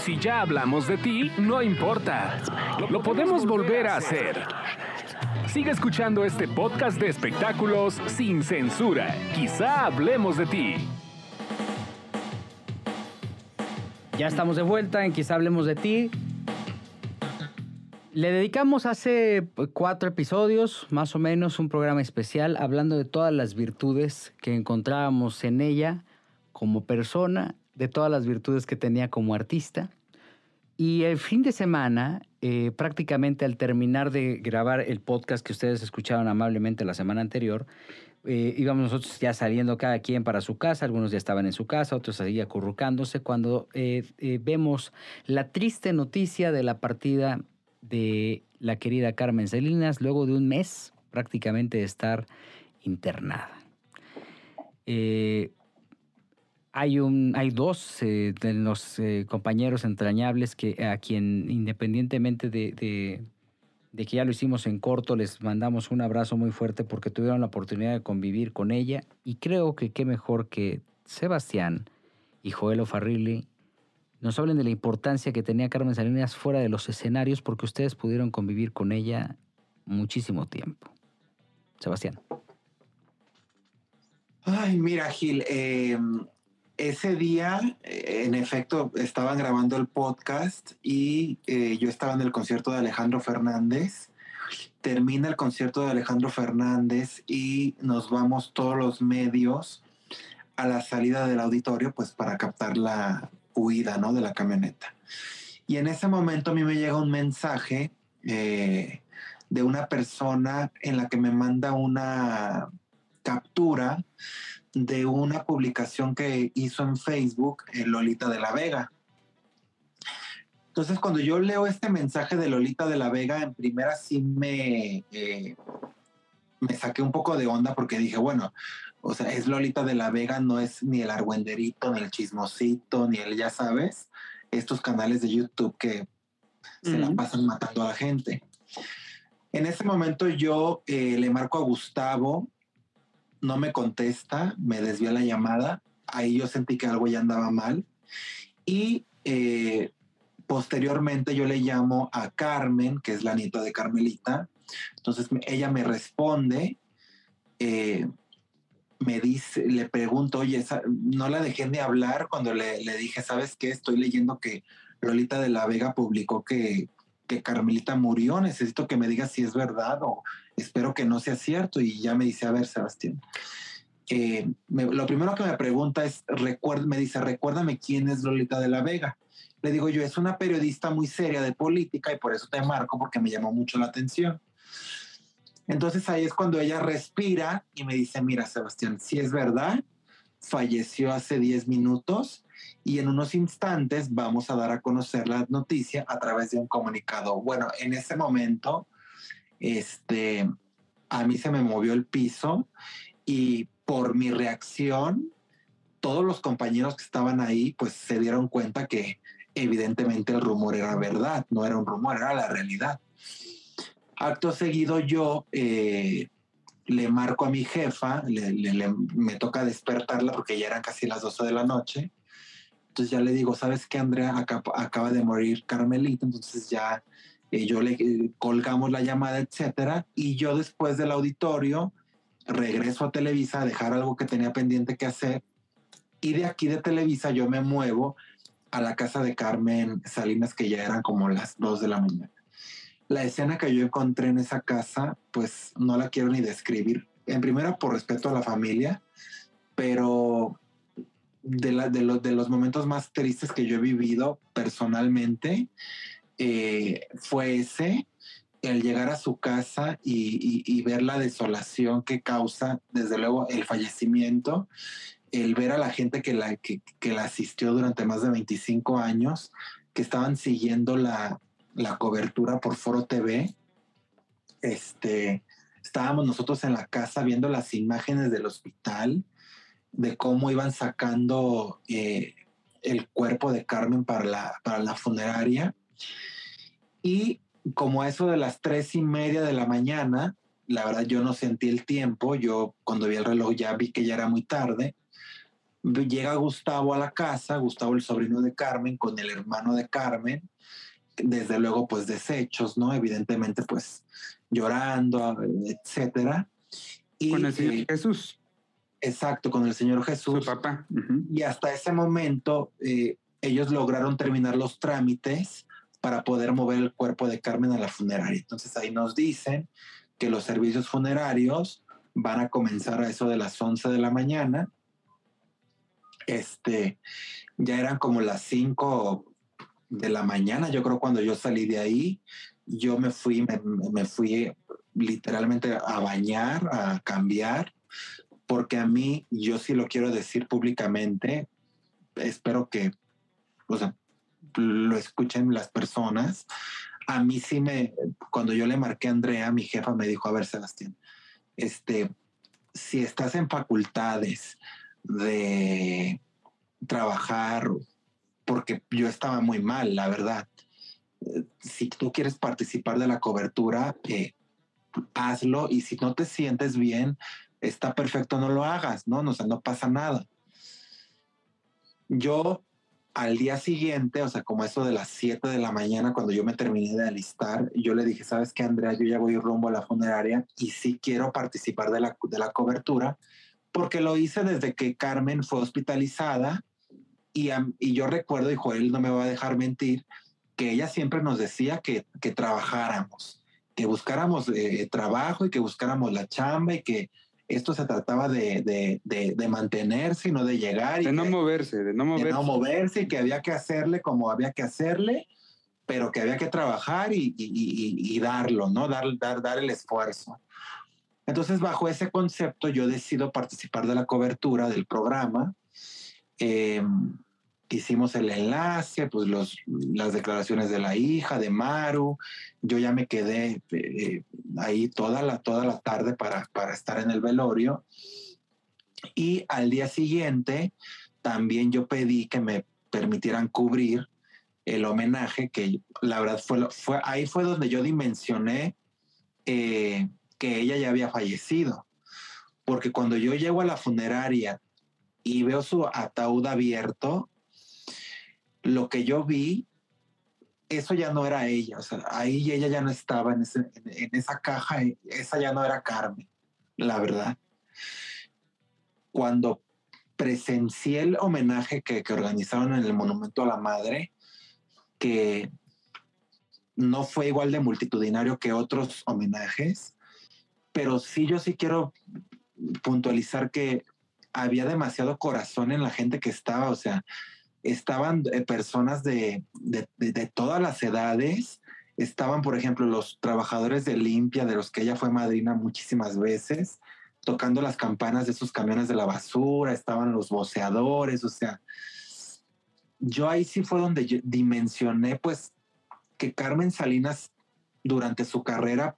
Si ya hablamos de ti, no importa. Lo podemos volver a hacer. Sigue escuchando este podcast de espectáculos sin censura. Quizá hablemos de ti. Ya estamos de vuelta en Quizá hablemos de ti. Le dedicamos hace cuatro episodios, más o menos, un programa especial hablando de todas las virtudes que encontrábamos en ella como persona, de todas las virtudes que tenía como artista. Y el fin de semana, eh, prácticamente al terminar de grabar el podcast que ustedes escucharon amablemente la semana anterior, eh, íbamos nosotros ya saliendo cada quien para su casa, algunos ya estaban en su casa, otros ahí acurrucándose, cuando eh, vemos la triste noticia de la partida de la querida Carmen Salinas luego de un mes prácticamente de estar internada. Hay, un, hay dos eh, de los eh, compañeros entrañables que a quien independientemente de, de, que ya lo hicimos en corto, les mandamos un abrazo muy fuerte porque tuvieron la oportunidad de convivir con ella y creo que qué mejor que Sebastián y Joel Farrilli nos hablen de la importancia que tenía Carmen Salinas fuera de los escenarios porque ustedes pudieron convivir con ella muchísimo tiempo. Sebastián. Ay, mira, Gil, eh, ese día, eh, en efecto, estaban grabando el podcast y eh, yo estaba en el concierto de Alejandro Fernández. Termina el concierto de Alejandro Fernández y nos vamos todos los medios a la salida del auditorio, pues para captar la huida, ¿no? De la camioneta. Y en ese momento a mí me llega un mensaje eh, de una persona en la que me manda una captura de una publicación que hizo en Facebook Lolita de la Vega. Entonces, cuando yo leo este mensaje de Lolita de la Vega, en primera sí me, eh, me saqué un poco de onda porque dije, bueno, o sea, es Lolita de la Vega, no es ni el argüenderito, ni el chismosito, ni el, ya sabes, estos canales de YouTube que se la pasan matando a la gente. En ese momento yo eh, le marco a Gustavo no me contesta, me desvía la llamada, ahí yo sentí que algo ya andaba mal y eh, posteriormente yo le llamo a Carmen, que es la nieta de Carmelita, entonces ella me responde, eh, me dice, le pregunto, oye, no la dejé de hablar cuando le, le dije, ¿sabes qué? Estoy leyendo que Lolita de la Vega publicó que que Carmelita murió, necesito que me digas si es verdad o espero que no sea cierto. Y ya me dice, a ver, Sebastián, eh, lo primero que me pregunta es, me dice, recuérdame quién es Lolita de la Vega. Le digo yo, es una periodista muy seria de política y por eso te marco porque me llamó mucho la atención. Entonces ahí es cuando ella respira y me dice, mira, Sebastián, si es verdad, falleció hace 10 minutos y en unos instantes vamos a dar a conocer la noticia a través de un comunicado. Bueno, en ese momento, este, a mí se me movió el piso y por mi reacción, todos los compañeros que estaban ahí, pues se dieron cuenta que evidentemente el rumor era verdad, no era un rumor, era la realidad. Acto seguido yo eh, le marco a mi jefa, me toca despertarla porque ya eran casi las 12 de la noche entonces ya le digo, ¿sabes qué, Andrea? acaba de morir Carmelita, entonces ya eh, yo le eh, colgamos la llamada, etcétera. Y yo después del auditorio regreso a Televisa a dejar algo que tenía pendiente que hacer. Y de aquí de Televisa yo me muevo a la casa de Carmen Salinas, que ya eran como las dos de la mañana. La escena que yo encontré en esa casa, pues no la quiero ni describir. En primera, por respeto a la familia, pero de, los, momentos más tristes que yo he vivido personalmente eh, fue ese, el llegar a su casa y, ver la desolación que causa, desde luego, el fallecimiento, el ver a la gente que la, que, la asistió durante más de 25 años, que estaban siguiendo la, la cobertura por Foro TV. Este, estábamos nosotros en la casa viendo las imágenes del hospital, de cómo iban sacando eh, el cuerpo de Carmen para la, para la funeraria. Y como eso de las tres y media de la mañana, la verdad yo no sentí el tiempo, yo cuando vi el reloj ya vi que ya era muy tarde, llega Gustavo a la casa, Gustavo el sobrino de Carmen, con el hermano de Carmen, desde luego pues deshechos, ¿no? Evidentemente pues llorando, etcétera. Y, con el Señor eh, Jesús. Exacto, con el Señor Jesús. Su papá. Y hasta ese momento eh, ellos lograron terminar los trámites para poder mover el cuerpo de Carmen a la funeraria. Entonces ahí nos dicen que los servicios funerarios van a comenzar a eso de las 11 de la mañana. Este, ya eran como las 5 de la mañana, yo creo cuando yo salí de ahí, yo me fui, me, fui literalmente a bañar, a cambiar, porque a mí, yo sí lo quiero decir públicamente, espero que, o sea, lo escuchen las personas. A mí sí me, cuando yo le marqué a Andrea, mi jefa me dijo, a ver, Sebastián, este, si estás en facultades de trabajar, porque yo estaba muy mal, la verdad. Si tú quieres participar de la cobertura, eh, hazlo y si no te sientes bien, está perfecto, no lo hagas, ¿no? O sea, no pasa nada. Yo al día siguiente, o sea, como eso de las 7 de la mañana, cuando yo me terminé de alistar, yo le dije, ¿sabes qué, Andrea? Yo ya voy rumbo a la funeraria y sí quiero participar de la, de la cobertura, porque lo hice desde que Carmen fue hospitalizada y, y yo recuerdo, y Joel no me va a dejar mentir, que ella siempre nos decía que, que trabajáramos, que buscáramos eh, trabajo y que buscáramos la chamba y que esto se trataba de, de, de, mantenerse y no de llegar. Y de no moverse, de no moverse. De no moverse y que había que hacerle como había que hacerle, pero que había que trabajar y, y, y darlo, ¿no? Dar, dar, dar el esfuerzo. Entonces, bajo ese concepto, yo decido participar de la cobertura del programa. Eh, hicimos el enlace, pues los, las declaraciones de la hija, de Maru. Yo ya me quedé eh, ahí toda la, toda la tarde para, para estar en el velorio. Y al día siguiente también yo pedí que me permitieran cubrir el homenaje, que la verdad fue, fue ahí fue donde yo dimensioné eh, que ella ya había fallecido. Porque cuando yo llego a la funeraria y veo su ataúd abierto, lo que yo vi, eso ya no era ella, o sea, ahí ella ya no estaba en, esa caja, esa ya no era Carmen, la verdad. Cuando presencié el homenaje que, que organizaron en el Monumento a la Madre, que no fue igual de multitudinario que otros homenajes, pero sí yo sí quiero puntualizar que había demasiado corazón en la gente que estaba, o sea, estaban eh, personas de, todas las edades. Estaban, por ejemplo, los trabajadores de limpia, de los que ella fue madrina muchísimas veces, tocando las campanas de esos camiones de la basura, estaban los voceadores, o sea, yo ahí sí fue donde yo dimensioné, pues, que Carmen Salinas durante su carrera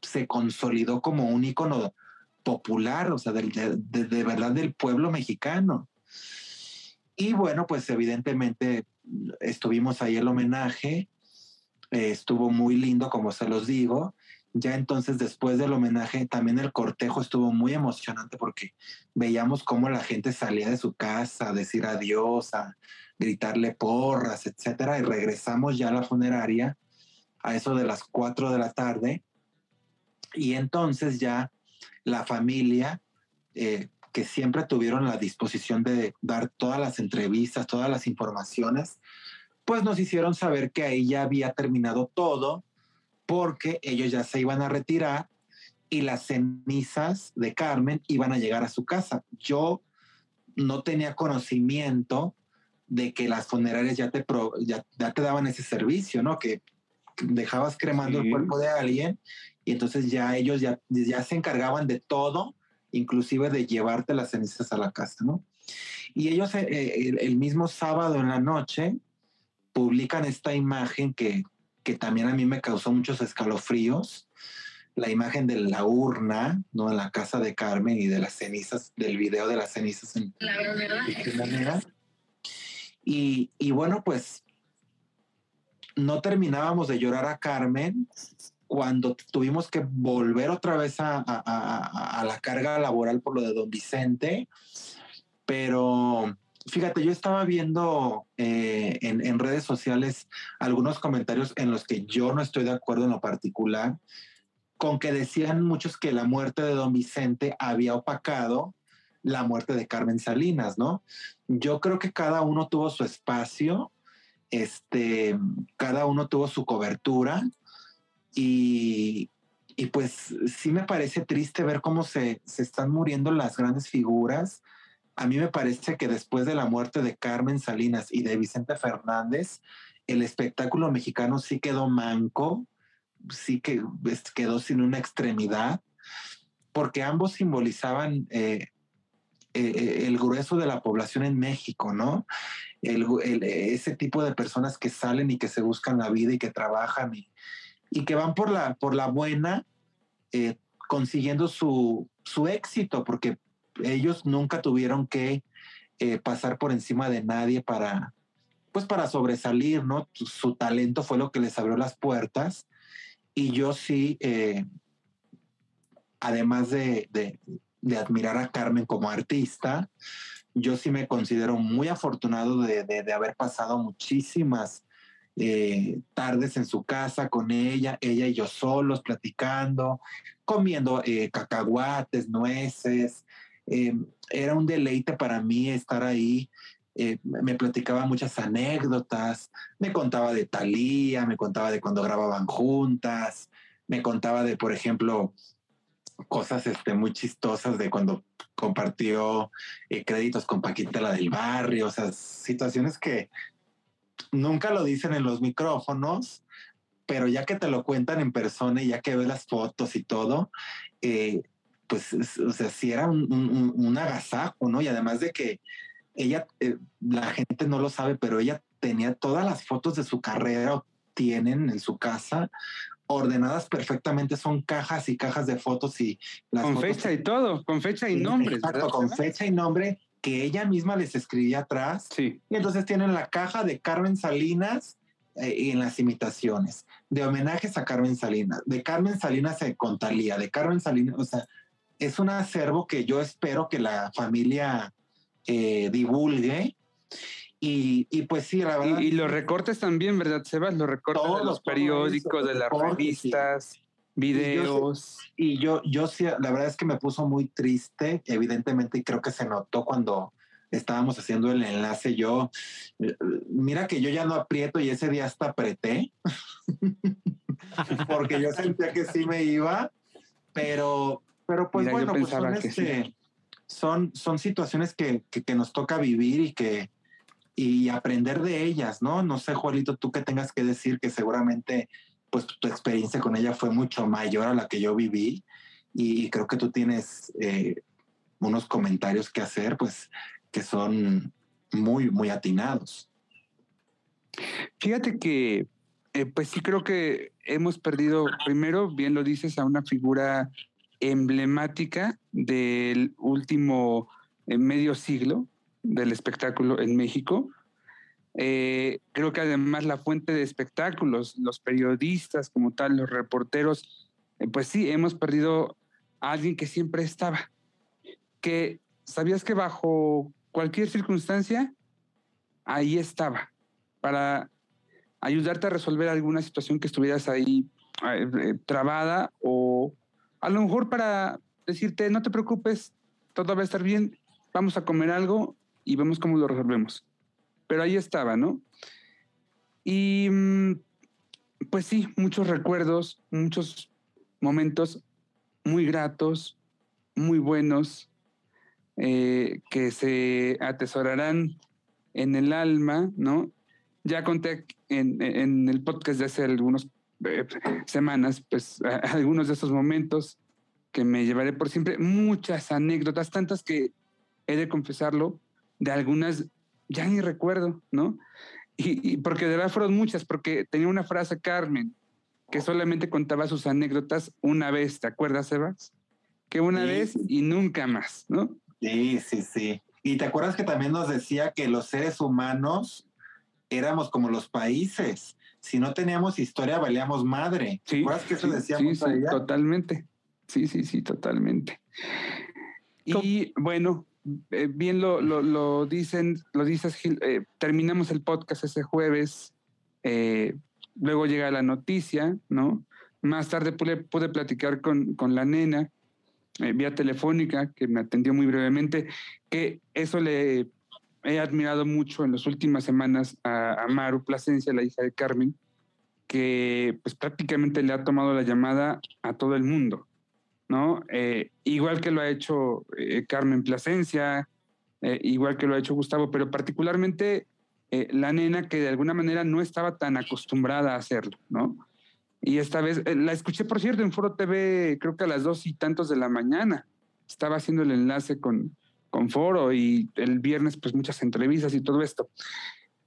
se consolidó como un ícono popular, o sea, de verdad del pueblo mexicano. Y bueno, pues evidentemente estuvimos ahí el homenaje, eh, estuvo muy lindo, como se los digo. Ya entonces, después del homenaje, también el cortejo estuvo muy emocionante porque veíamos cómo la gente salía de su casa a decir adiós, a gritarle porras, etcétera, y regresamos ya a la funeraria a eso de las cuatro de la tarde. Y entonces ya la familia eh, que siempre tuvieron la disposición de dar todas las entrevistas, todas las informaciones, pues nos hicieron saber que ahí ya había terminado todo porque ellos ya se iban a retirar y las cenizas de Carmen iban a llegar a su casa. Yo no tenía conocimiento de que las funerarias ya te, ya, te daban ese servicio, ¿no? Que dejabas cremando el cuerpo de alguien y entonces ya ellos ya, ya se encargaban de todo inclusive de llevarte las cenizas a la casa, ¿no? Y ellos eh, el, mismo sábado en la noche publican esta imagen que, que también a mí me causó muchos escalofríos, la imagen de la urna, ¿no? En la casa de Carmen y de las cenizas, del video de las cenizas en la. Y, y bueno, pues no terminábamos de llorar a Carmen cuando tuvimos que volver otra vez a, la carga laboral por lo de don Vicente, Pero fíjate, yo estaba viendo eh, en, redes sociales algunos comentarios en los que yo no estoy de acuerdo en lo particular, con que decían muchos que la muerte de don Vicente había opacado la muerte de Carmen Salinas, ¿no? Yo creo que cada uno tuvo su espacio, este, cada uno tuvo su cobertura y, y pues sí me parece triste ver cómo se, se están muriendo las grandes figuras. A mí me parece que después de la muerte de Carmen Salinas y de Vicente Fernández, el espectáculo mexicano sí quedó manco, sí que quedó sin una extremidad, porque ambos simbolizaban eh, eh, eh, el grueso de la población en México, ¿no? ese tipo de personas que salen y que se buscan la vida y que trabajan y, y que van por la, por la buena, eh, consiguiendo su, su, éxito, porque ellos nunca tuvieron que pasar por encima de nadie para, pues para sobresalir, ¿no? Su, talento fue lo que les abrió las puertas. Y yo sí, además de, de admirar a Carmen como artista. Yo sí me considero muy afortunado de, de, haber pasado muchísimas eh, tardes en su casa con ella, ella y yo solos platicando, comiendo eh, cacahuates, nueces. Eh, era un deleite para mí estar ahí. me platicaba muchas anécdotas, me contaba de Talía, me contaba de cuando grababan juntas, me contaba de, por ejemplo, cosas este, muy chistosas de cuando compartió eh, créditos con Paquita la del barrio, o sea, situaciones que nunca lo dicen en los micrófonos, pero ya que te lo cuentan en persona y ya que ves las fotos y todo, eh, pues, o sea, sí era un, agasajo, ¿no? Y además de que ella, eh, la gente no lo sabe, pero ella tenía todas las fotos de su carrera, tienen en su casa, ordenadas perfectamente, son cajas y cajas de fotos y las con fecha y todo, con fecha y nombre. Exacto, con fecha y nombre que ella misma les escribía atrás. Sí. Y entonces tienen la caja de Carmen Salinas eh, en las imitaciones, de homenajes a Carmen Salinas, de Carmen Salinas se contalía, de Carmen Salinas, o sea, es un acervo que yo espero que la familia eh, divulgue y, y, pues sí, la verdad. Y, los recortes también, ¿verdad, Sebas? Los recortes de los periódicos, de las revistas, videos. Y yo, yo, sí, la verdad es que me puso muy triste, evidentemente, y creo que se notó cuando estábamos haciendo el enlace. Yo, mira que yo ya no aprieto y ese día hasta apreté, porque yo sentía que sí me iba, pero, pero pues bueno, pues son, este, son, son situaciones que, que, que nos toca vivir y que y aprender de ellas, ¿no? No sé, Juanito, tú que tengas que decir que seguramente pues tu experiencia con ella fue mucho mayor a la que yo viví y creo que tú tienes eh, unos comentarios que hacer, pues que son muy, muy atinados. Fíjate que, eh, pues sí creo que hemos perdido, primero, bien lo dices, a una figura emblemática del último eh, medio siglo, del espectáculo en México. Eh, creo que además la fuente de espectáculos, los periodistas como tal, los reporteros, eh, pues sí, hemos perdido a alguien que siempre estaba, que sabías que bajo cualquier circunstancia, ahí estaba, para ayudarte a resolver alguna situación que estuvieras ahí eh, trabada o a lo mejor para decirte, no te preocupes, todo va a estar bien, vamos a comer algo y vemos cómo lo resolvemos. Pero ahí estaba, ¿no? Y mm, pues sí, muchos recuerdos, muchos momentos muy gratos, muy buenos, eh, que se atesorarán en el alma, ¿no? Ya conté en, el podcast de hace algunas eh, semanas, pues algunos de esos momentos que me llevaré por siempre, muchas anécdotas, tantas que he de confesarlo, de algunas ya ni recuerdo, ¿no? Y, porque de verdad fueron muchas, porque tenía una frase Carmen que solamente contaba sus anécdotas una vez, ¿te acuerdas, Sebas? Que una vez y nunca más, ¿no? Sí, sí, sí. Y te acuerdas que también nos decía que los seres humanos éramos como los países. Si no teníamos historia, valíamos madre. Sí, ¿Te acuerdas que eso decíamos sí, sí, Totalmente. Sí, sí, sí, totalmente. Y bueno, bien lo, lo, dicen, lo dices, Gil, eh, terminamos el podcast ese jueves, eh, luego llega la noticia, ¿no? Más tarde pude, pude platicar con, con la nena vía telefónica, que me atendió muy brevemente, que eso le he admirado mucho en las últimas semanas a, a Maru Plasencia, la hija de Carmen, que pues prácticamente le ha tomado la llamada a todo el mundo, ¿no? Eh, igual que lo ha hecho eh, Carmen Plasencia, eh, igual que lo ha hecho Gustavo, pero particularmente la nena que de alguna manera no estaba tan acostumbrada a hacerlo, ¿no? Y esta vez, la escuché, por cierto, en Foro TV, creo que a las dos y tantos de la mañana. Estaba haciendo el enlace con, con Foro y el viernes, pues muchas entrevistas y todo esto.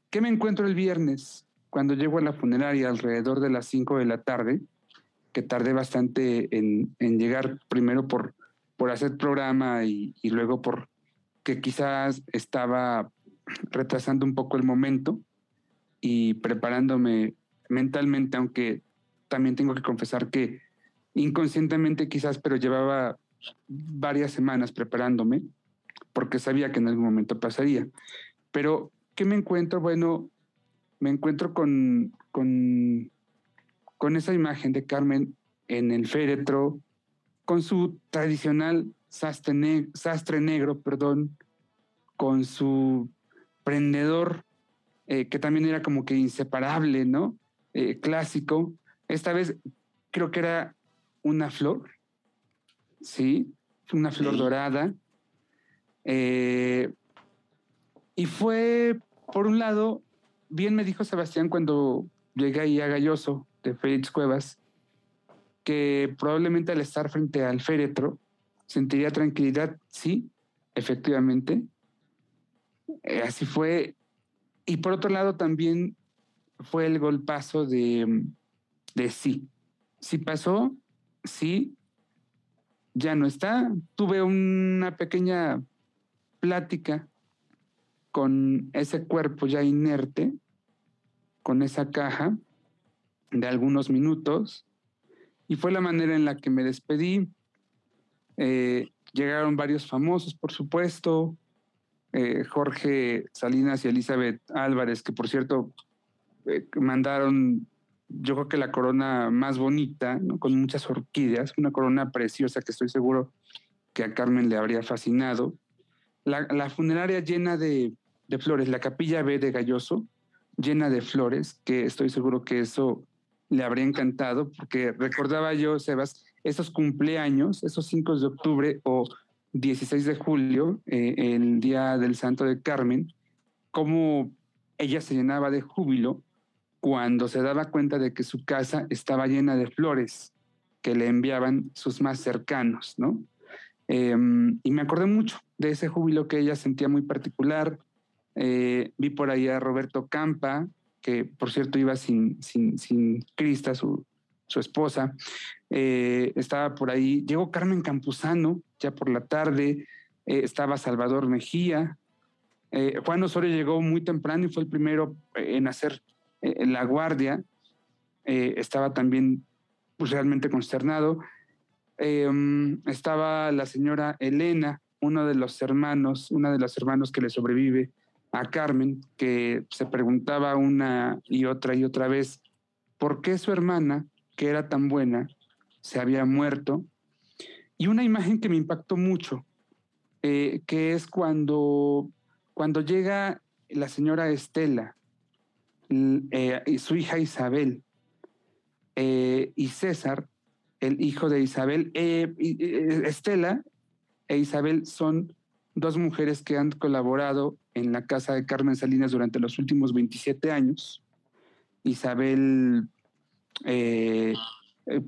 ¿Qué me encuentro el viernes? Cuando llego a la funeraria alrededor de las 5 de la tarde, que tardé bastante en, llegar primero por, por hacer programa y, luego por que quizás estaba retrasando un poco el momento y preparándome mentalmente, aunque también tengo que confesar que inconscientemente quizás, pero llevaba varias semanas preparándome porque sabía que en algún momento pasaría. Pero, ¿qué me encuentro? Bueno, me encuentro con, con, con esa imagen de Carmen en el féretro, con su tradicional sastre, sastre negro, perdón, con su prendedor, eh, que también era como que inseparable, ¿no? Eh, clásico. Esta vez creo que era una flor, ¿sí? Una flor dorada. Eh, y fue, por un lado, bien me dijo Sebastián cuando llegué ahí a Galloso de Félix Cuevas, que probablemente al estar frente al féretro sentiría tranquilidad, sí, efectivamente. Eh, así fue. Y por otro lado también fue el golpazo de, de sí. Sí pasó, sí, ya no está. Tuve una pequeña plática con ese cuerpo ya inerte, con esa caja de algunos minutos, y fue la manera en la que me despedí. Eh, llegaron varios famosos, por supuesto, eh, Jorge Salinas y Elizabeth Álvarez, que por cierto eh, mandaron, yo creo que la corona más bonita, con muchas orquídeas, una corona preciosa que estoy seguro que a Carmen le habría fascinado. La, funeraria llena de, de, flores, la capilla B de Galloso, llena de flores, que estoy seguro que eso le habría encantado, porque recordaba yo, Sebas, esos cumpleaños, esos 5 de octubre o 16 de julio, eh, el día del Santo de Carmen, cómo ella se llenaba de júbilo cuando se daba cuenta de que su casa estaba llena de flores que le enviaban sus más cercanos, ¿no? Em, y me acordé mucho de ese júbilo que ella sentía muy particular. Eh, vi por ahí a Roberto Campa, que por cierto iba sin, sin, sin Crista, su, su esposa. Eh, estaba por ahí, llegó Carmen Campuzano, ya por la tarde, eh, estaba Salvador Mejía. Juan Osorio llegó muy temprano y fue el primero en hacer la guardia. estaba también pues, realmente consternado. Em, estaba la señora Elena, uno de los hermanos, una de los hermanos que le sobrevive a Carmen, que se preguntaba una y otra y otra vez por qué su hermana, que era tan buena, se había muerto. Y una imagen que me impactó mucho, eh, que es cuando, cuando llega la señora Estela eh, y su hija Isabel eh, y César el hijo de Isabel. Estela e Isabel son dos mujeres que han colaborado en la casa de Carmen Salinas durante los últimos 27 años. Isabel, eh,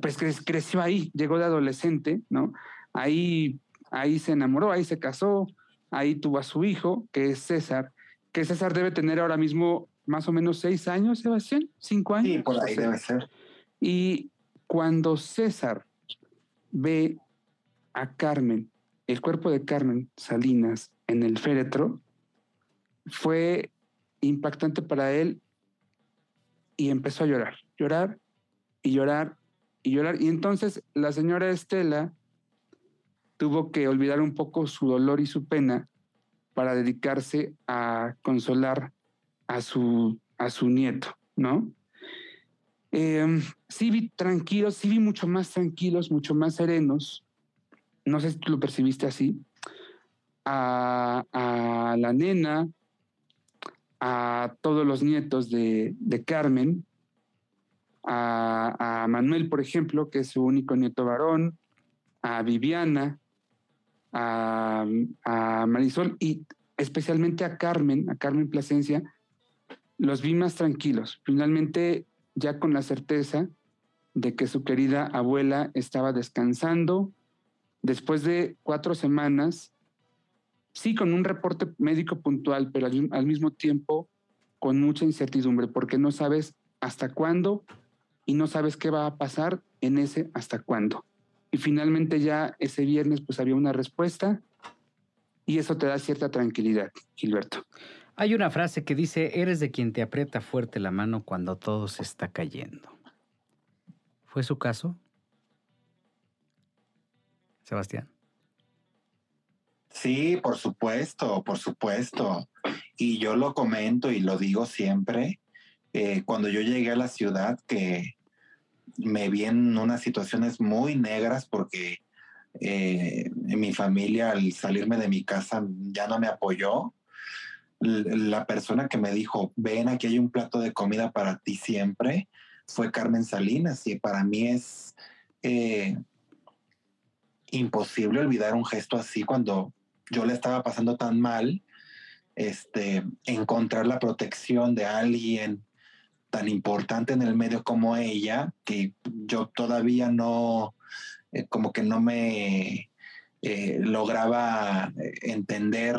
pues creció ahí, llegó de adolescente, ¿no? Ahí, ahí se enamoró, ahí se casó, ahí tuvo a su hijo, que es César, que César debe tener ahora mismo más o menos seis años, Sebastián, cinco años. Sí, por ahí debe ser. Y cuando César ve a Carmen, el cuerpo de Carmen Salinas en el féretro, fue impactante para él y empezó a llorar, llorar y llorar y llorar. Y entonces la señora Estela tuvo que olvidar un poco su dolor y su pena para dedicarse a consolar a su, a su nieto, ¿no? Em, sí vi tranquilos, sí vi mucho más tranquilos, mucho más serenos. No sé si tú lo percibiste así. A, la nena, a todos los nietos de, de Carmen, a, a, Manuel, por ejemplo, que es su único nieto varón, a Viviana, a, a Marisol y especialmente a Carmen, a Carmen Plasencia, los vi más tranquilos. Finalmente, ya con la certeza de que su querida abuela estaba descansando, después de cuatro semanas, sí con un reporte médico puntual, pero al, mismo tiempo con mucha incertidumbre, porque no sabes hasta cuándo y no sabes qué va a pasar en ese hasta cuándo. Y finalmente ya ese viernes pues había una respuesta y eso te da cierta tranquilidad, Gilberto. Hay una frase que dice, eres de quien te aprieta fuerte la mano cuando todo se está cayendo. ¿Fue su caso? Sebastián. Sí, por supuesto, por supuesto. Y yo lo comento y lo digo siempre. Eh, cuando yo llegué a la ciudad, que me vi en unas situaciones muy negras porque eh, mi familia al salirme de mi casa ya no me apoyó. La persona que me dijo, ven, aquí hay un plato de comida para ti siempre, fue Carmen Salinas y para mí es eh, imposible olvidar un gesto así cuando yo le estaba pasando tan mal, este, encontrar la protección de alguien tan importante en el medio como ella, que yo todavía no, eh, como que no me eh, lograba entender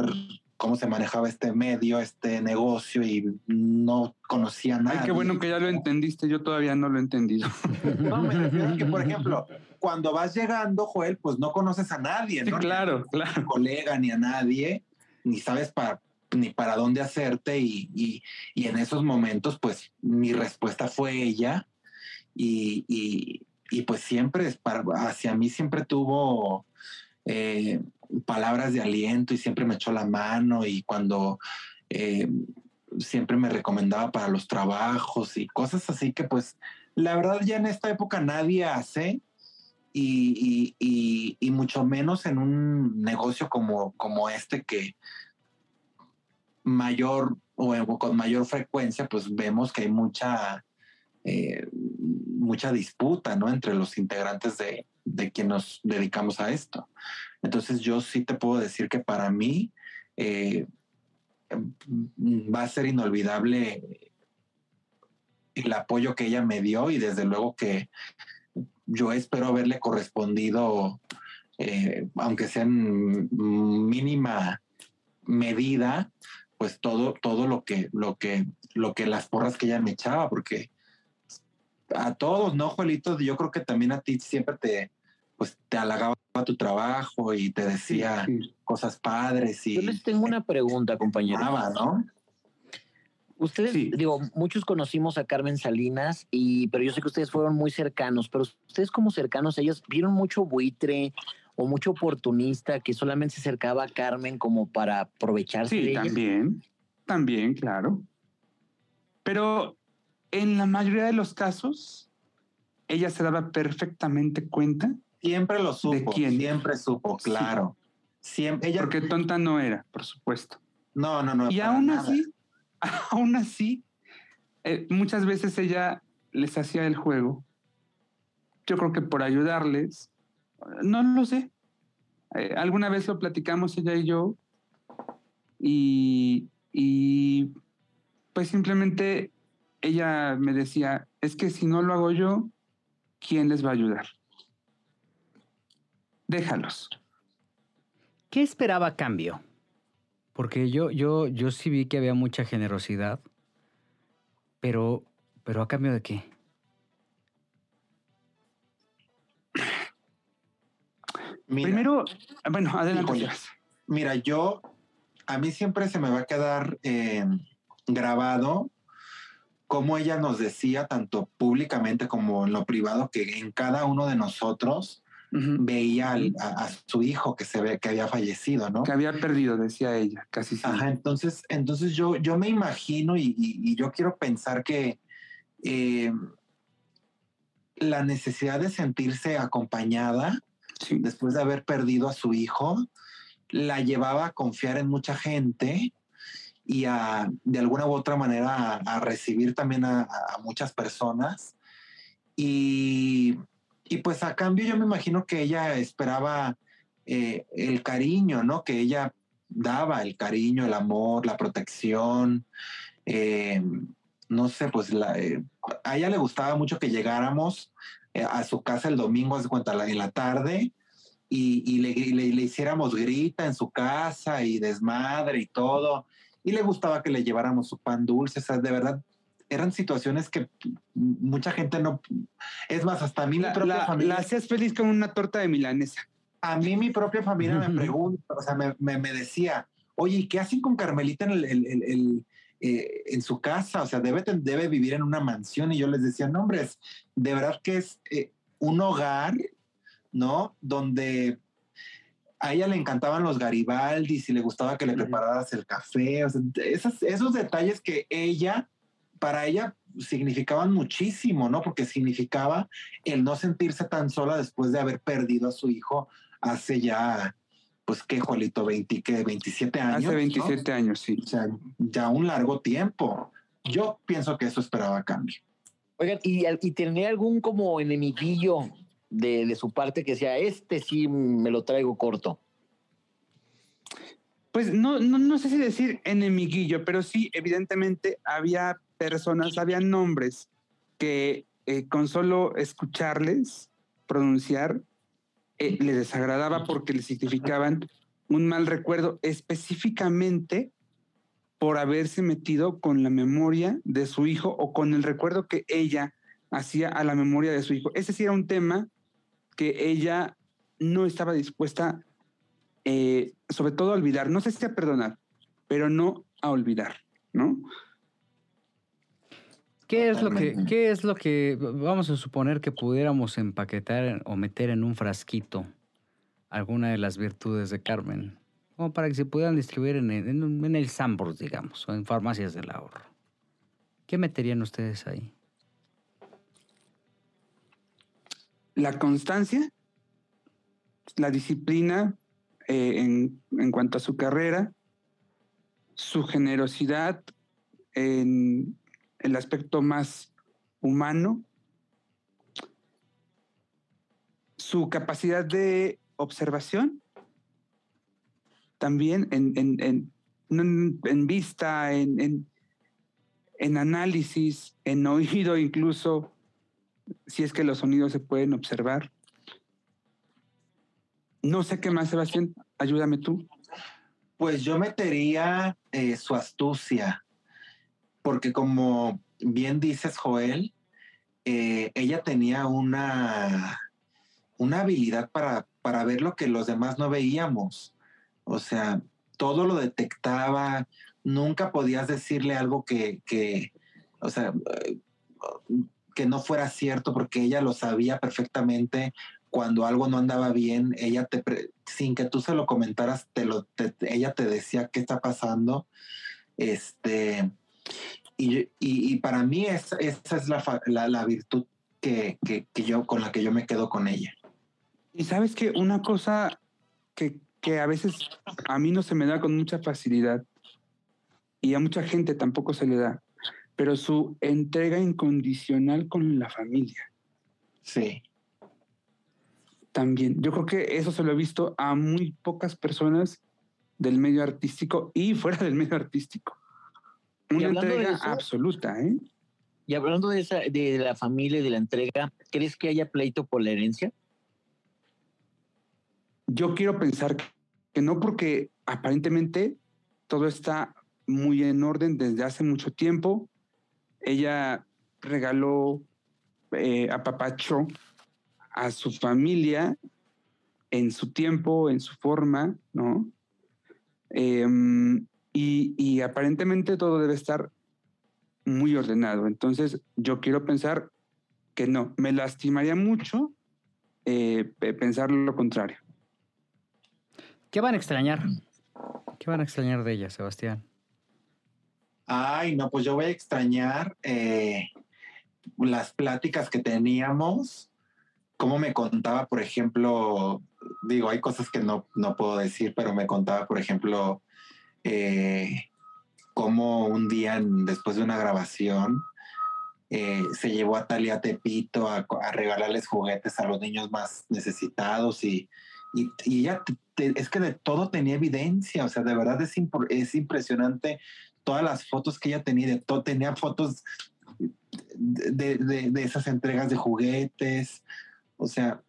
cómo se manejaba este medio, este negocio y no conocía nada. Ay, qué bueno que ya lo entendiste, yo todavía no lo he entendido. no, me refiero que, por ejemplo, cuando vas llegando, Joel, pues no conoces a nadie, ¿no? Sí, claro, ni a claro. colega, ni a nadie, ni sabes para ni para dónde hacerte y, y, y, en esos momentos pues mi respuesta fue ella y, y, y pues siempre para, hacia mí siempre tuvo eh, palabras de aliento y siempre me echó la mano y cuando eh, siempre me recomendaba para los trabajos y cosas así que pues la verdad ya en esta época nadie hace y, y, y, mucho menos en un negocio como, como este que mayor o con mayor frecuencia, pues vemos que hay mucha, eh, mucha disputa ¿no? entre los integrantes de, de quien nos dedicamos a esto. Entonces yo sí te puedo decir que para mí eh, va a ser inolvidable el apoyo que ella me dio y desde luego que yo espero haberle correspondido, eh, aunque sea en mínima medida, pues todo, todo lo que, lo que, lo que las porras que ella me echaba, porque a todos, ¿no, Juelito? Yo creo que también a ti siempre te, pues te halagaba tu trabajo y te decía sí, sí. cosas padres. Y, Yo les tengo una pregunta, compañero. ¿no? Ustedes, sí. digo, muchos conocimos a Carmen Salinas, y, pero yo sé que ustedes fueron muy cercanos, pero ustedes como cercanos, ellos vieron mucho buitre o mucho oportunista que solamente se acercaba a Carmen como para aprovecharse sí, de ella. también, también, claro. Pero en la mayoría de los casos, ella se daba perfectamente cuenta. Siempre lo supo. ¿De quién? Siempre supo, claro. Sí. Siempre, ella, Porque tonta no era, por supuesto. No, no, no. Y aún nada. así, aún así, eh, muchas veces ella les hacía el juego. Yo creo que por ayudarles, no lo sé. Eh, alguna vez lo platicamos ella y yo y, y pues simplemente ella me decía, es que si no lo hago yo, ¿quién les va a ayudar? Déjalos. ¿Qué esperaba cambio? Porque yo, yo, yo sí vi que había mucha generosidad, pero, pero a cambio de qué? Mira, Primero, bueno, adelante. Híjole, mira, yo, a mí siempre se me va a quedar eh, grabado como ella nos decía, tanto públicamente como en lo privado, que en cada uno de nosotros veía a, su hijo que se ve que había fallecido, ¿no? Que había perdido, decía ella, casi sí. Ajá, entonces, entonces yo, yo me imagino y, yo quiero pensar que eh, la necesidad de sentirse acompañada después de haber perdido a su hijo la llevaba a confiar en mucha gente y a, de alguna u otra manera, a, recibir también a, muchas personas. Y, y, pues a cambio yo me imagino que ella esperaba eh, el cariño, ¿no? Que ella daba el cariño, el amor, la protección. Eh, no sé, pues eh, a ella le gustaba mucho que llegáramos a su casa el domingo, hace cuenta, en la tarde, y, le, le, hiciéramos grita en su casa y desmadre y todo y le gustaba que le lleváramos su pan dulce, o sea, de verdad eran situaciones que mucha gente no es más hasta a mí la, mi propia familia la hacías feliz con una torta de milanesa. A mí mi propia familia me pregunta, o sea, me, me, decía, oye, ¿y qué hacen con Carmelita en el, el, eh, en su casa? O sea, debe, debe vivir en una mansión. Y yo les decía, no, hombre, es, de verdad que es eh, un hogar, ¿no? Donde a ella le encantaban los Garibaldi, y le gustaba que le prepararas el café, o sea, esos, detalles que ella, para ella significaban muchísimo, ¿no? Porque significaba el no sentirse tan sola después de haber perdido a su hijo hace ya, pues qué, Juanito, 20, ¿qué? 27 años. Hace 27 años, sí. O sea, ya un largo tiempo. Yo pienso que eso esperaba cambio. Oigan, ¿y, y tenía algún como enemiguillo de, su parte que decía, este sí me lo traigo corto? Pues no, no, sé si decir enemiguillo, pero sí, evidentemente había personas, había nombres que eh, con solo escucharles pronunciar eh, le desagradaba porque le significaban un mal recuerdo, específicamente por haberse metido con la memoria de su hijo o con el recuerdo que ella hacía a la memoria de su hijo. Ese sí era un tema que ella no estaba dispuesta, eh, sobre todo a olvidar, no sé si a perdonar, pero no a olvidar, ¿no? ¿Qué es, lo que, ¿Qué es lo que vamos a suponer que pudiéramos empaquetar o meter en un frasquito alguna de las virtudes de Carmen? Como para que se puedan distribuir en el, en, el Sambors, digamos, o en farmacias del ahorro. ¿Qué meterían ustedes ahí? la constancia, la disciplina eh, en, cuanto a su carrera, su generosidad en el aspecto más humano, su capacidad de observación, también en, en vista, en, análisis, en oído incluso, si es que los sonidos se pueden observar. No sé qué más, Sebastián, ayúdame tú. Pues yo metería eh, su astucia, porque como bien dices, Joel, eh, ella tenía una, una habilidad para, para ver lo que los demás no veíamos. O sea, todo lo detectaba, nunca podías decirle algo que, que o sea, que no fuera cierto porque ella lo sabía perfectamente cuando algo no andaba bien, ella te, sin que tú se lo comentaras, te lo, ella te decía qué está pasando. Este, y, para mí esa es la, la, virtud que, que, yo, con la que yo me quedo con ella. Y sabes que una cosa que, que a veces a mí no se me da con mucha facilidad y a mucha gente tampoco se le da, pero su entrega incondicional con la familia. Sí. También, yo creo que eso se lo he visto a muy pocas personas del medio artístico y fuera del medio artístico. Una entrega absoluta, ¿eh? Y hablando de, esa, de la familia y de la entrega, ¿crees que haya pleito por la herencia? Yo quiero pensar que no, porque aparentemente todo está muy en orden desde hace mucho tiempo ella regaló eh, a Papacho a su familia en su tiempo, en su forma, ¿no? Em, y, aparentemente todo debe estar muy ordenado. Entonces, yo quiero pensar que no, me lastimaría mucho eh, pensar lo contrario. ¿Qué van a extrañar? ¿Qué van a extrañar de ella, Sebastián? Ay, no, pues yo voy a extrañar eh, las pláticas que teníamos, cómo me contaba, por ejemplo, digo, hay cosas que no, no puedo decir, pero me contaba, por ejemplo, eh, cómo un día después de una grabación eh, se llevó a Talia Tepito a, regalarles juguetes a los niños más necesitados y, y, ella es que de todo tenía evidencia, o sea, de verdad es, es impresionante todas las fotos que ella tenía, de todo, tenía fotos de, de, esas entregas de juguetes, o sea,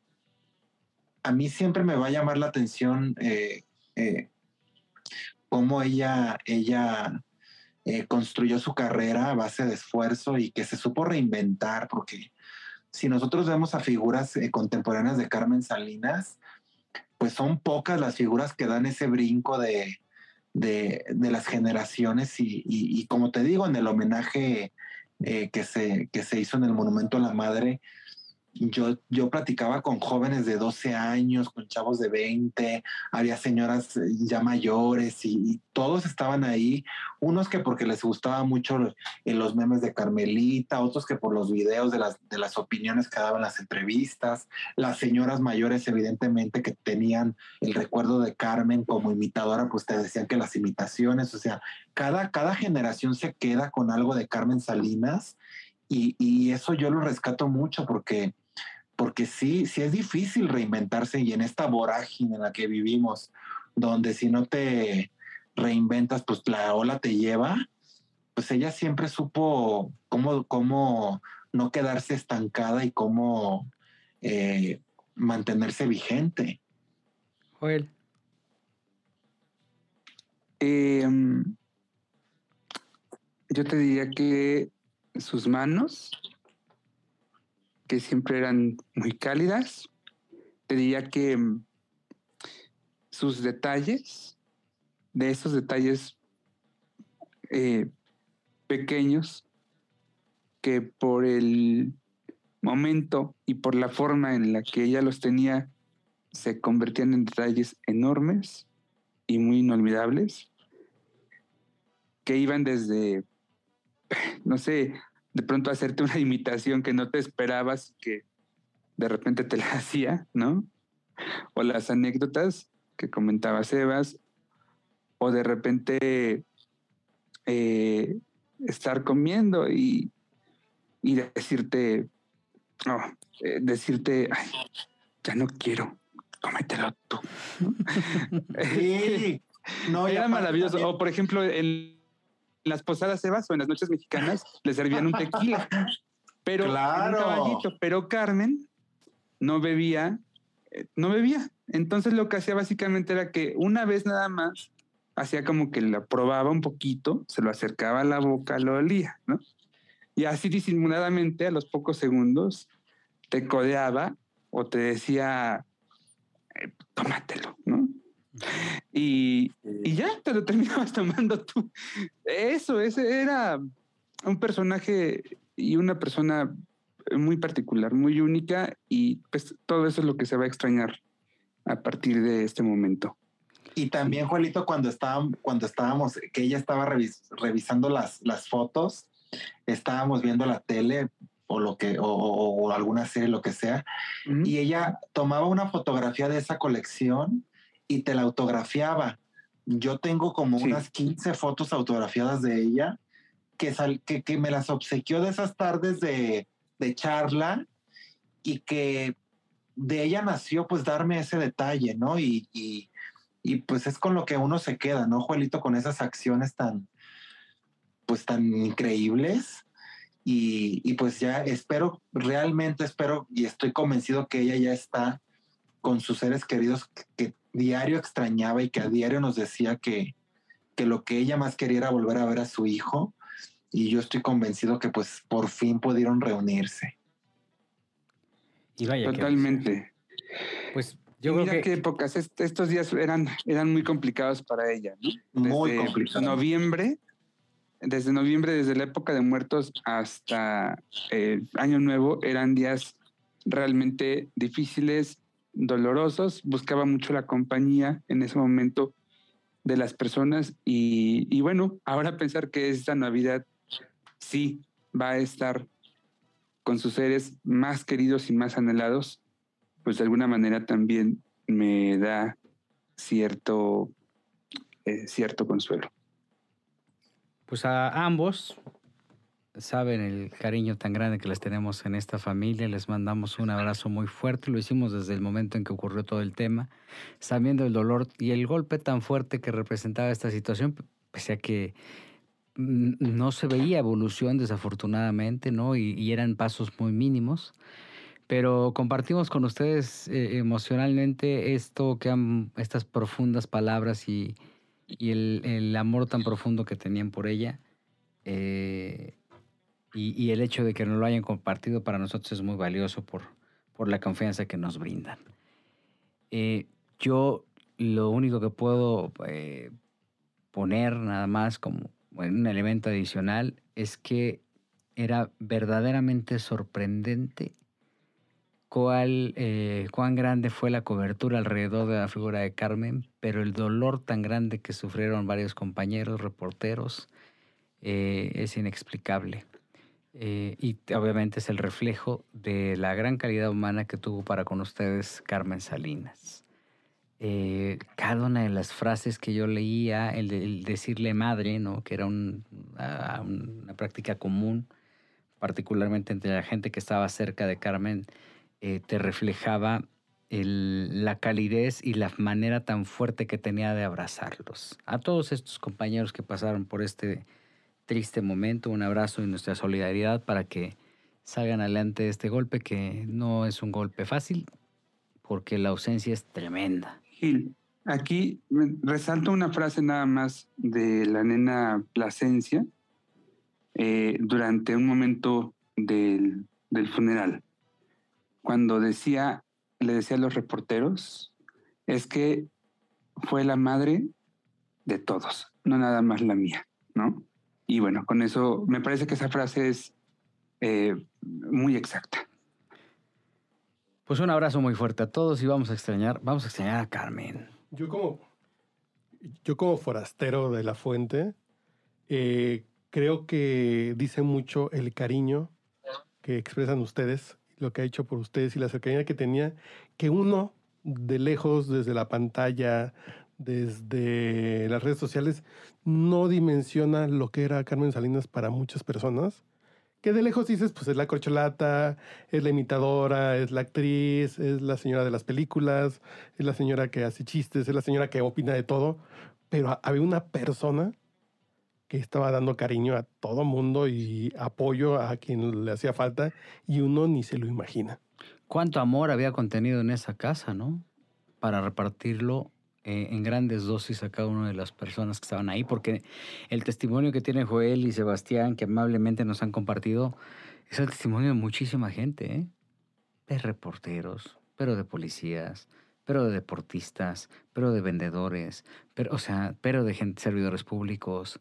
a mí siempre me va a llamar la atención eh, cómo ella, ella eh, construyó su carrera a base de esfuerzo y que se supo reinventar, porque si nosotros vemos a figuras contemporáneas de Carmen Salinas, pues son pocas las figuras que dan ese brinco de, de, las generaciones y, como te digo, en el homenaje eh, que, se, que se hizo en el Monumento a la Madre, yo, yo platicaba con jóvenes de 12 años, con chavos de 20, había señoras eh, ya mayores y, todos estaban ahí, unos que porque les gustaba mucho los, eh, los memes de Carmelita, otros que por los videos de las, de las opiniones que daban las entrevistas, las señoras mayores evidentemente que tenían el recuerdo de Carmen como imitadora, pues te decían que las imitaciones, o sea, cada, cada generación se queda con algo de Carmen Salinas y, y eso yo lo rescato mucho porque porque sí, sí es difícil reinventarse y en esta vorágine en la que vivimos, donde si no te reinventas, pues la ola te lleva, pues ella siempre supo cómo, cómo no quedarse estancada y cómo eh, mantenerse vigente. Joel. Em, yo te diría que sus manos que siempre eran muy cálidas. Te diría que mm, sus detalles, de esos detalles eh, pequeños, que por el momento y por la forma en la que ella los tenía, se convertían en detalles enormes y muy inolvidables, que iban desde, no sé, de pronto hacerte una imitación que no te esperabas que de repente te la hacía, ¿no? O las anécdotas que comentaba Sebas, o de repente eh, estar comiendo y, y decirte, oh, eh, decirte, Ay, ya no quiero, cómetelo tú. Sí. No, era maravilloso. O por ejemplo, el las posadas Sebas o en las noches mexicanas le servían un tequila. Pero claro. pero Carmen no bebía, eh, no bebía. Entonces lo que hacía básicamente era que una vez nada más hacía como que la probaba un poquito, se lo acercaba a la boca, lo olía, ¿no? Y así disimuladamente a los pocos segundos te codeaba o te decía, eh, tómatelo, ¿no? Y, ya te lo terminabas tomando tú. Eso, ese era un personaje y una persona muy particular, muy única y pues todo eso es lo que se va a extrañar a partir de este momento. Y también, Juanito, cuando, estábamos, cuando estábamos, que ella estaba revisando las, las fotos, estábamos viendo la tele o lo que, o, alguna serie, lo que sea, y ella tomaba una fotografía de esa colección y te la autografiaba. Yo tengo como unas 15 fotos autografiadas de ella que, que, que, me las obsequió de esas tardes de, de charla y que de ella nació pues darme ese detalle, ¿no? Y, y, y, pues es con lo que uno se queda, ¿no, Juelito? Con esas acciones tan, pues tan increíbles. Y, y, pues ya espero, realmente espero y estoy convencido que ella ya está con sus seres queridos que diario extrañaba y que a diario nos decía que, que lo que ella más quería era volver a ver a su hijo. Y yo estoy convencido que pues por fin pudieron reunirse. Y vaya Totalmente. pues yo creo mira qué épocas, estos días eran, eran muy complicados para ella, muy complicados. Noviembre, desde noviembre, desde la época de muertos hasta el eh, Año Nuevo, eran días realmente difíciles, dolorosos. Buscaba mucho la compañía en ese momento de las personas y, bueno, ahora pensar que esta Navidad sí va a estar con sus seres más queridos y más anhelados, pues de alguna manera también me da cierto, eh, cierto consuelo. Pues a ambos saben el cariño tan grande que les tenemos en esta familia. Les mandamos un abrazo muy fuerte. Lo hicimos desde el momento en que ocurrió todo el tema, sabiendo el dolor y el golpe tan fuerte que representaba esta situación, pese a que no se veía evolución desafortunadamente, ¿no? Y, eran pasos muy mínimos. Pero compartimos con ustedes eh, emocionalmente esto que han, estas profundas palabras y, el, amor tan profundo que tenían por ella. Eh, y, el hecho de que nos lo hayan compartido para nosotros es muy valioso por, por la confianza que nos brindan. Eh, yo lo único que puedo eh, poner nada más como un elemento adicional es que era verdaderamente sorprendente cuál, eh, cuán grande fue la cobertura alrededor de la figura de Carmen, pero el dolor tan grande que sufrieron varios compañeros, reporteros, es inexplicable. Eh, y obviamente es el reflejo de la gran calidad humana que tuvo para con ustedes Carmen Salinas. Eh, cada una de las frases que yo leía, el, decirle madre, ¿no? que era una, práctica común, particularmente entre la gente que estaba cerca de Carmen, eh, te reflejaba la calidez y la manera tan fuerte que tenía de abrazarlos. A todos estos compañeros que pasaron por este triste momento, un abrazo y nuestra solidaridad para que salgan adelante de este golpe, que no es un golpe fácil, porque la ausencia es tremenda. Gil, aquí resalto una frase nada más de la nena Plasencia eh, durante un momento del, del funeral, cuando decía, le decía a los reporteros, es que fue la madre de todos, no nada más la mía, ¿no? Y bueno, con eso me parece que esa frase es eh, muy exacta. Pues un abrazo muy fuerte a todos y vamos a extrañar, vamos a extrañar a Carmen. Yo como, yo como forastero de la fuente, eh, creo que dice mucho el cariño que expresan ustedes, lo que ha hecho por ustedes y la cercanía que tenía, que uno de lejos, desde la pantalla, desde las redes sociales, no dimensiona lo que era Carmen Salinas para muchas personas. Que de lejos dices, pues es la corcholata, es la imitadora, es la actriz, es la señora de las películas, es la señora que hace chistes, es la señora que opina de todo. Pero había una persona que estaba dando cariño a todo mundo y apoyo a quien le hacía falta y uno ni se lo imagina. ¿Cuánto amor había contenido en esa casa, no? Para repartirlo eh, en grandes dosis a cada una de las personas que estaban ahí, porque el testimonio que tienen Joel y Sebastián, que amablemente nos han compartido, es el testimonio de muchísima gente, ¿eh? de reporteros, pero de policías, pero de deportistas, pero de vendedores, pero, o sea, pero de gente, servidores públicos.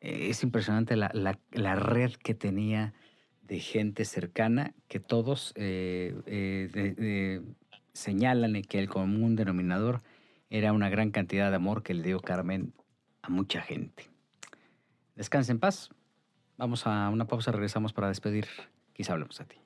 Es impresionante la, la, red que tenía de gente cercana que todos eh, eh, señalan que el común denominador era una gran cantidad de amor que le dio Carmen a mucha gente. Descansa en paz. Vamos a una pausa, regresamos para despedir. Quizá hablemos a ti.